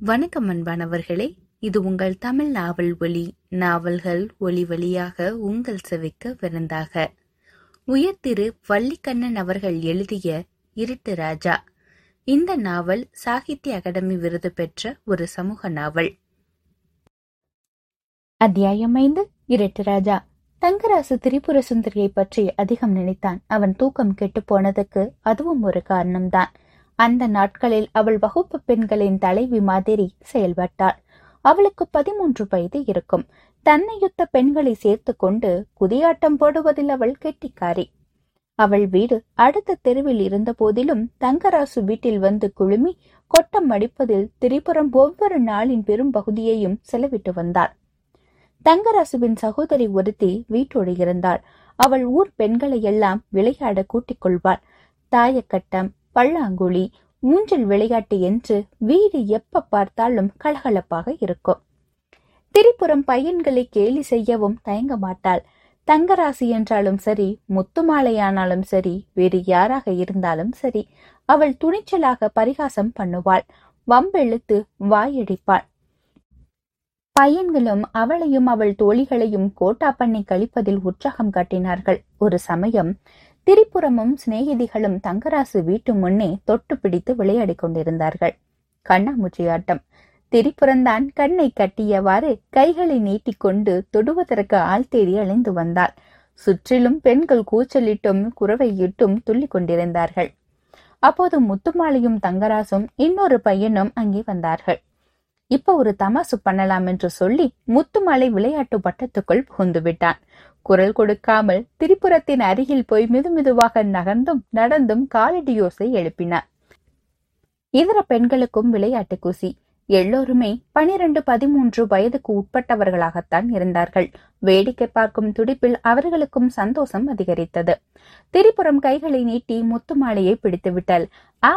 வணக்கம் அன்பானவர்களே இது உங்கள் தமிழ் நாவல் ஒளி நாவல்கள் ஒளி வழியாக உங்கள் செவிக்க விருந்தாக. உயர்திரு வள்ளிக்கண்ணன் அவர்கள் எழுதிய இருட்டு ராஜா. இந்த நாவல் சாகித்ய அகாடமி விருது பெற்ற ஒரு சமூக நாவல். அத்தியாயம் ஐந்து இருட்டு ராஜா. தங்கராசு திரிபுர சுந்தரியை பற்றி அதிகம் நினைத்தான். அவன் தூக்கம் கெட்டு போனதுக்கு அதுவும் ஒரு காரணம்தான். அந்த நாட்களில் அவள் வகுப்பு பெண்களின் தலைவி மாதிரி செயல்பட்டாள். அவளுக்கு பதிமூன்று வயது இருக்கும். தன்னையுத்த பெண்களை சேர்த்து கொண்டு குதியாட்டம் போடுவதில் அவள் கெட்டிக்காரி. அவள் வீடு அடுத்த தெருவில் இருந்த போதிலும் தங்கராசு வீட்டில் வந்து குழுமி கொட்டம் அடிப்பதில் திரிபுரம் ஒவ்வொரு நாளின் பெரும் பகுதியையும் செலவிட்டு வந்தாள். தங்கராசுவின் சகோதரி ஒருத்தி வீட்டோடு இருந்தாள். அவள் ஊர் பெண்களை எல்லாம் விளையாட கூட்டிக் கொள்வாள். தாயக்கட்டம் பல்லாங்குழி ஊஞ்சல் விளையாட்டு என்று வீடு எப்ப பார்த்தாலும் கலகலப்பாக இருக்கும். திரிபுரம் பையன்களை கேலி செய்யவும் தயங்க மாட்டாள். தங்கராசி என்றாலும் சரி முத்துமாலையானாலும் சரி வேறு யாராக இருந்தாலும் சரி அவள் துணிச்சலாக பரிகாசம் பண்ணுவாள். வம்பெழுத்து வாயடிப்பாள். பையன்களும் அவளையும் அவள் தோழிகளையும் கோட்டா பண்ணி கழிப்பதில் உற்சாகம் காட்டினார்கள். ஒரு சமயம் திரிபுரமும் சிநேகிதிகளும் தங்கராசு வீட்டு முன்னே தொட்டு பிடித்து விளையாடிக் கொண்டிருந்தார்கள். கண்ணாமூச்சியாட்டம் திரிபுரந்தான் கண்ணை கட்டியவாறு கைகளை நீட்டிக்கொண்டு தொடுவதற்கு ஆள் தேடி அலைந்து வந்தாள். சுற்றிலும் பெண்கள் கூச்சலிட்டும் குறவையிட்டும் துள்ளிக் கொண்டிருந்தார்கள். அப்போது முத்துமாலையும் தங்கராசும் இன்னொரு பையனும் அங்கே வந்தார்கள். இப்ப ஒரு தமாசு பண்ணலாம் என்று சொல்லி முத்துமாலை விளையாட்டு பட்டத்துக்குள் புகுந்து விட்டான். குரல் கொடுக்காமல் திரிபுரத்தின் அருகில் போய் மெதுமெதுவாக நகர்ந்தும் நடந்தும் காலடியோசை எழுப்பினார். இதர பெண்களுக்கும் விளையாட்டு குசி. எல்லோருமே பனிரெண்டு பதிமூன்று வயதுக்கு உட்பட்டவர்களாகத்தான் இருந்தார்கள். வேடிக்கை பார்க்கும் துடிப்பில் அவர்களுக்கும் சந்தோஷம் அதிகரித்தது. திரிபுரம் கைகளை நீட்டி முத்துமாலையை பிடித்து விட்டாள் ஆ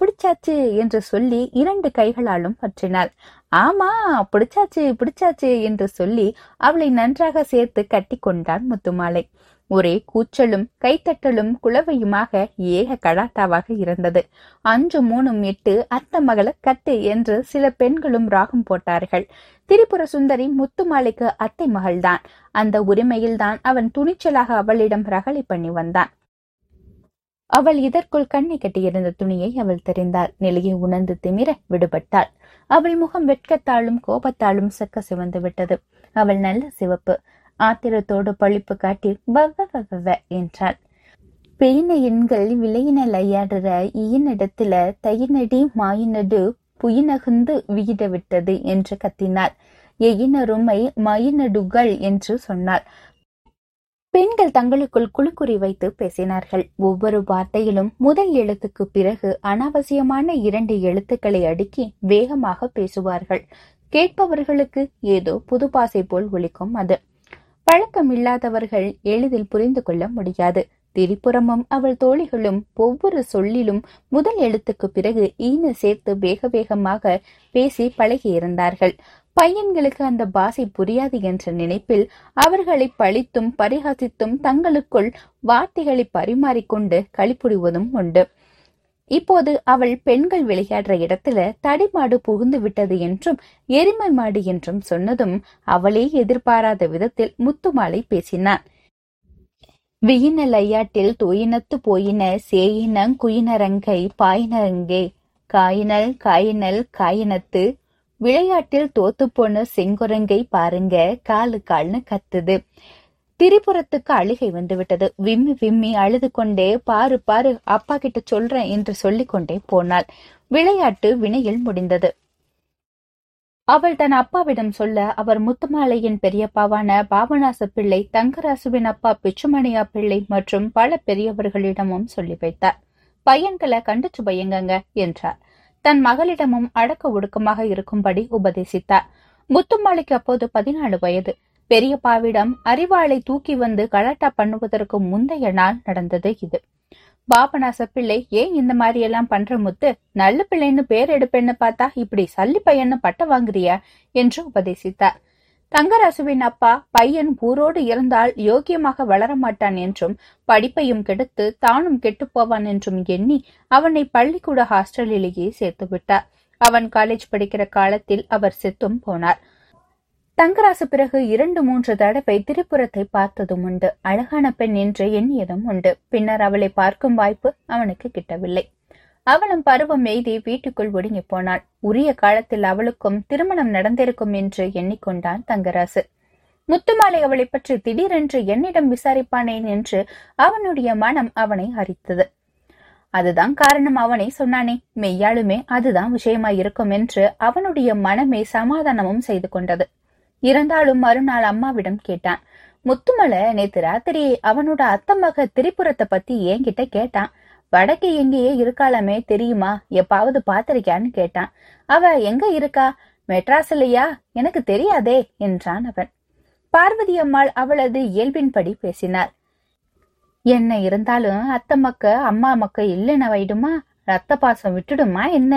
பிடிச்சாச்சு என்று சொல்லி இரண்டு கைகளாலும் பற்றினாள். ஆமா பிடிச்சாச்சு பிடிச்சாச்சு என்று சொல்லி அவளை நன்றாக சேர்த்து கட்டி கொண்டான் முத்துமாலை. ஒரே கூச்சலும் கைத்தட்டலும் குளவையுமாக ஏக கடாட்டாவாக இருந்தது. அஞ்சு மூணும் எட்டு அத்த மகள கட்டு என்று சில பெண்களும் ராகம் போட்டார்கள். திரிபுர சுந்தரி முத்துமாலைக்கு அத்தை மகள்தான். அந்த உரிமையில்தான் அவன் துணிச்சலாக அவளிடம் ரகளை பண்ணி வந்தான். அவள் இதற்குள் கண்ணை கட்டியிருந்த துணியை அவள் தெரிந்தாள். நிலையை உணர்ந்து திமிர விடுபட்டாள். அவள் முகம் வெட்கத்தாலும் கோபத்தாலும் செக்க சிவந்து விட்டது. அவள் நல்ல சிவப்பு. ஆத்திரத்தோடு பழிப்பு காட்டி வவ என்றாள். பெயின எண்கள் விளையினல் ஐயாடுற ஈயினிடத்துல தையினடி மாயினடு புயினகுந்து வீட விட்டது என்று கத்தினாள். எயினருமை மயினடுகள் என்று சொன்னாள். பெண்கள் தங்களுக்குள் குழுக்குறி வைத்து பேசினார்கள். ஒவ்வொரு வார்த்தையிலும் முதல் எழுத்துக்கு பிறகு அனாவசியமான இரண்டு எழுத்துக்களை அடுக்கி வேகமாக பேசுவார்கள். கேட்பவர்களுக்கு ஏதோ புது பாசை போல் ஒழிக்கும் அது. பழக்கம் இல்லாதவர்கள் எளிதில் புரிந்து கொள்ள முடியாது. திரிபுரமும் அவள் தோழிகளும் ஒவ்வொரு சொல்லிலும் முதல் எழுத்துக்கு பிறகு ஈன சேர்த்து வேக வேகமாக பேசி பழகியிருந்தார்கள். பையன்களுக்கு அந்த பாசை புரியாது என்ற நினைப்பில் அவர்களை பழித்தும் பரிகாசித்தும் தங்களுக்குள் வார்த்தைகளை பரிமாறிக்கொண்டு களிப்புடுவதும் உண்டு. இப்போது அவள் பெண்கள் விளையாடுற இடத்துல தடிமாடு புகுந்து விட்டது என்றும் எருமை மாடு என்றும் சொன்னதும் அவளே எதிர்பாராத விதத்தில் முத்துமாலை பேசினான். வியினல் ஐயாட்டில் போயின சேயினங் குயினரங்கை பாயினரங்கே. காயினல் காயினல் காயினத்து. விளையாட்டில் தோத்து போன செங்குரங்கை பாருங்க காலு கால்னு கத்துது. திரிபுரத்துக்கு அழுகை வந்துவிட்டது. விம்மி விம்மி அழுது கொண்டே பாரு பாரு அப்பா கிட்ட சொல்றேன் என்று சொல்லிக்கொண்டே போனாள். விளையாட்டு வினையில் முடிந்தது. அவள் தன் அப்பாவிடம் சொல்ல அவர் முத்துமாலையின் பெரியப்பாவான பாபநாச பிள்ளை தங்கராசுவின் அப்பா பிச்சுமணியா பிள்ளை மற்றும் பல பெரியவர்களிடமும் சொல்லி வைத்தார். பையன்களை கண்டுச்சு பயங்கங்க என்றார். தன் மகளிடமும் அடக்க ஒடுக்கமாக இருக்கும்படி உபதேசித்தார். முத்துமாலைக்கு அப்போது பதினாலு வயது. பெரியப்பாவிடம் அறிவாளை தூக்கி வந்து கலாட்டா பண்ணுவதற்கு முந்தைய நாள் நடந்தது இது. பாபநாச பிள்ளை ஏன் இந்த மாதிரி எல்லாம் பண்ற முத்து? நல்ல பிள்ளைன்னு பேர் எடுப்பேன்னு பார்த்தா இப்படி சல்லி பையன்னு பட்ட வாங்குறியா? என்று உபதேசித்தார். தங்கராசுவின் அப்பா பையன் ஊரோடு இருந்தால் யோக்கியமாக வளர மாட்டான் என்றும் படிப்பையும் கெடுத்து தானும் கெட்டுப் போவான் என்றும் எண்ணி அவனை பள்ளிக்கூட ஹாஸ்டலிலேயே சேர்த்து விட்டார் அவன் காலேஜ் படிக்கிற காலத்தில் அவர் செத்தும் போனார். தங்கராசு பிறகு இரண்டு மூன்று தடவை திரிபுரத்தை பார்த்ததும் உண்டு. அழகான பெண் என்று எண்ணியதும் உண்டு. பின்னர் அவளை பார்க்கும் வாய்ப்பு அவனுக்கு கிட்டவில்லை. அவளும் பருவம் எய்தி வீட்டுக்குள் ஒடுங்கி போனாள். உரிய காலத்தில் அவளுக்கும் திருமணம் நடந்திருக்கும் என்று எண்ணிக்கொண்டான் தங்கராசு. முத்துமாலை அவளை பற்றி திடீரென்று என்னிடம் விசாரிப்பானேன் என்று அவனுடைய மனம் அவனை அரித்தது. அதுதான் காரணம் அவனை சொன்னானே. மெய்யாலுமே அதுதான் விஷயமாயிருக்கும் என்று அவனுடைய மனமே சமாதானமும் செய்து கொண்டது. இருந்தாலும் மறுநாள் அம்மாவிடம் கேட்டான். முத்துமலை நேத்து ராத்திரி அவனோட அத்தமக திரிபுரத்தை பத்தி என்கிட்ட கேட்டான். வடக்கு எங்கேயே இருக்காளமே தெரியுமா? எப்பாவது பாத்திருக்கியான்னு கேட்டான். அவ எங்க இருக்கா? மெட்ராஸ் இல்லையா? எனக்கு தெரியாதே என்றான் அவன். பார்வதி அம்மாள் அவளது இயல்பின்படி பேசினார் என்ன இருந்தாலும் அத்தை மக்க அம்மா மக்க இல்லைன்னு வைடுமா ரத்த பாசம் விட்டுடுமா என்ன?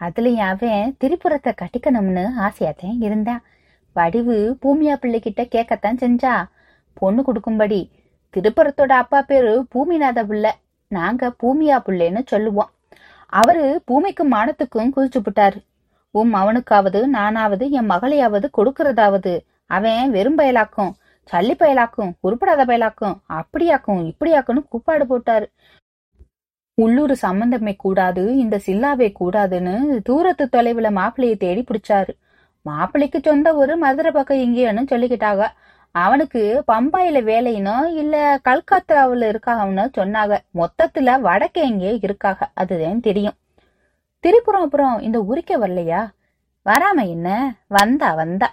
அதுலயும் அவன் திரிபுரத்தை கட்டிக்கணும்னு ஆசையாத்தான் இருந்தான். வடிவு பூமியா பிள்ளைகிட்ட கேட்கத்தான் செஞ்சா. பொண்ணு கொடுக்கும்படி. திருப்புறத்தோட அப்பா பேரு பூமிநாத பிள்ளை. நாங்க பூமியா பிள்ளைன்னு சொல்லுவோம். அவரு பூமிக்கும் மானத்துக்கும் குதிச்சு விட்டாரு உம் அவனுக்காவது நானாவது என் மகளையாவது கொடுக்கறதாவது. அவன் வெறும் பயலாக்கும் சல்லி பயலாக்கும் உருப்படாத பயலாக்கும் அப்படியாக்கும் இப்படியாக்குன்னு கூப்பாடு போட்டாரு. உள்ளூர் சம்பந்தமே கூடாது இந்த சில்லாவே கூடாதுன்னு தூரத்து தொலைவுல மாப்பிள்ளையை தேடி பிடிச்சாரு. மாப்பிள்ளைக்கு சொந்த ஒரு மதுரை பக்கம் எங்கேன்னு சொல்லிக்கிட்டாங்க. அவனுக்கு பம்பாயில வேலைன்னு இல்ல கல்கத்தாவில் இருக்காகன்னு சொன்னாங்க. மொத்தத்துல வடக்கே எங்கேயோ இருக்காக. அதுதான் தெரியும். திரிபுரம் அப்புறம் இந்த உரிக்க வரலையா? வராம என்ன? வந்தா வந்தா.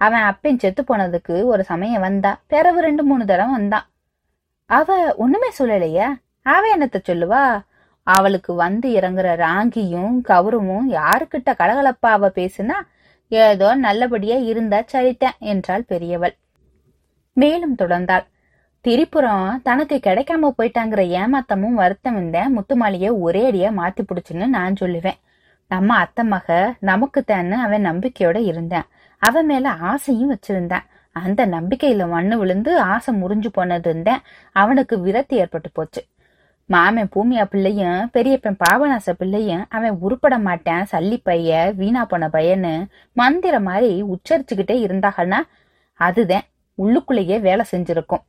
அவன் அப்பன் செத்து போனதுக்கு ஒரு சமயம் வந்தா. பிறவு ரெண்டு மூணு தடவை வந்தான். அவ ஒண்ணுமே சொல்லலையா? அவ என்னத்த சொல்லுவா? அவளுக்கு வந்து இறங்குற ராங்கியும் கவுரமும் யாருக்கிட்ட கலகலப்பா அவ பேசுனா ஏதோ நல்லபடியா இருந்தா சரித்தேன் என்றாள் பெரியவள். மேலும் தொடர்ந்தாள். திரிபுரம் தனக்கு கிடைக்காம போயிட்டாங்கிற ஏமாத்தமும் வருத்தம் இந்த முத்துமாலிய ஒரே அடியா மாத்தி பிடிச்சுன்னு நான் சொல்லுவேன். நம்ம அத்தை மக நமக்கு தான்னு அவன் நம்பிக்கையோட இருந்தான். அவன் மேல ஆசையும் வச்சிருந்தான். அந்த நம்பிக்கையில மண்ணு விழுந்து ஆசை முறிஞ்சு போனது இருந்தேன் அவனுக்கு விரத்தி ஏற்பட்டு போச்சு. மாமன் பூமியா பிள்ளையும் பெரியப்பன் பாபநாச பிள்ளையும் அவன் உருப்பட மாட்டேன் சல்லி பைய வீணா போன பையன்னு மந்திர மாதிரி உச்சரிச்சுக்கிட்டே இருந்தாங்கன்னா அதுதான் உள்ளுக்குள்ளேயே வேலை செஞ்சிருக்கும்.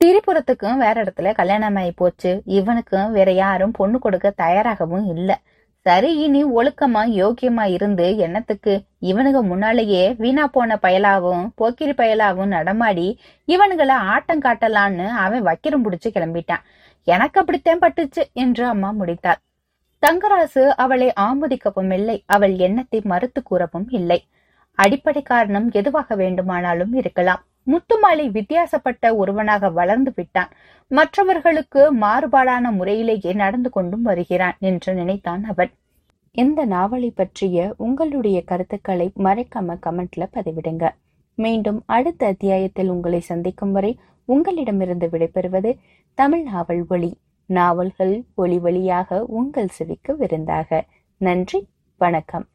திரிபுரத்துக்கும் வேற இடத்துல கல்யாணம் ஆகி போச்சு. இவனுக்கும் வேற யாரும் பொண்ணு கொடுக்க தயாராகவும் இல்ல. சரி இனி ஒழுக்கமா யோக்கியமா இருந்து என்னத்துக்கு? இவனுங்க முன்னாலேயே வீணா போன பயலாவும் போக்கிரி பயலாவும் நடமாடி இவனுங்களை ஆட்டம் காட்டலான்னு அவன் வக்கிரம் புடிச்சு கிளம்பிட்டான். எனக்கு அப்படித்தான் பட்டுச்சு என்று அம்மா முடித்தார் தங்கராசு அவளை ஆமோதிக்கவும் இல்லை. அவள் எண்ணத்தை மறுத்து கூறவும் இல்லை. அடிப்படை காரணம் எதுவாக வேண்டுமானாலும் இருக்கலாம். முத்துமாலை வித்தியாசப்பட்ட ஒருவனாக வளர்ந்து விட்டான். மற்றவர்களுக்கு மாறுபாடான முறையிலேயே நடந்து கொண்டும் வருகிறான் என்று நினைத்தான் அவன். இந்த நாவலை பற்றிய உங்களுடைய கருத்துக்களை மறைக்காம கமெண்ட்ல பதிவிடுங்க. மீண்டும் அடுத்த அத்தியாயத்தில் உங்களை சந்திக்கும் வரை உங்களிடமிருந்து விடைபெறுவது தமிழ் நாவல் ஒளி. நாவல்கள் ஒளி வழியாக உங்கள் செவிக்கு விருந்தாக. நன்றி வணக்கம்.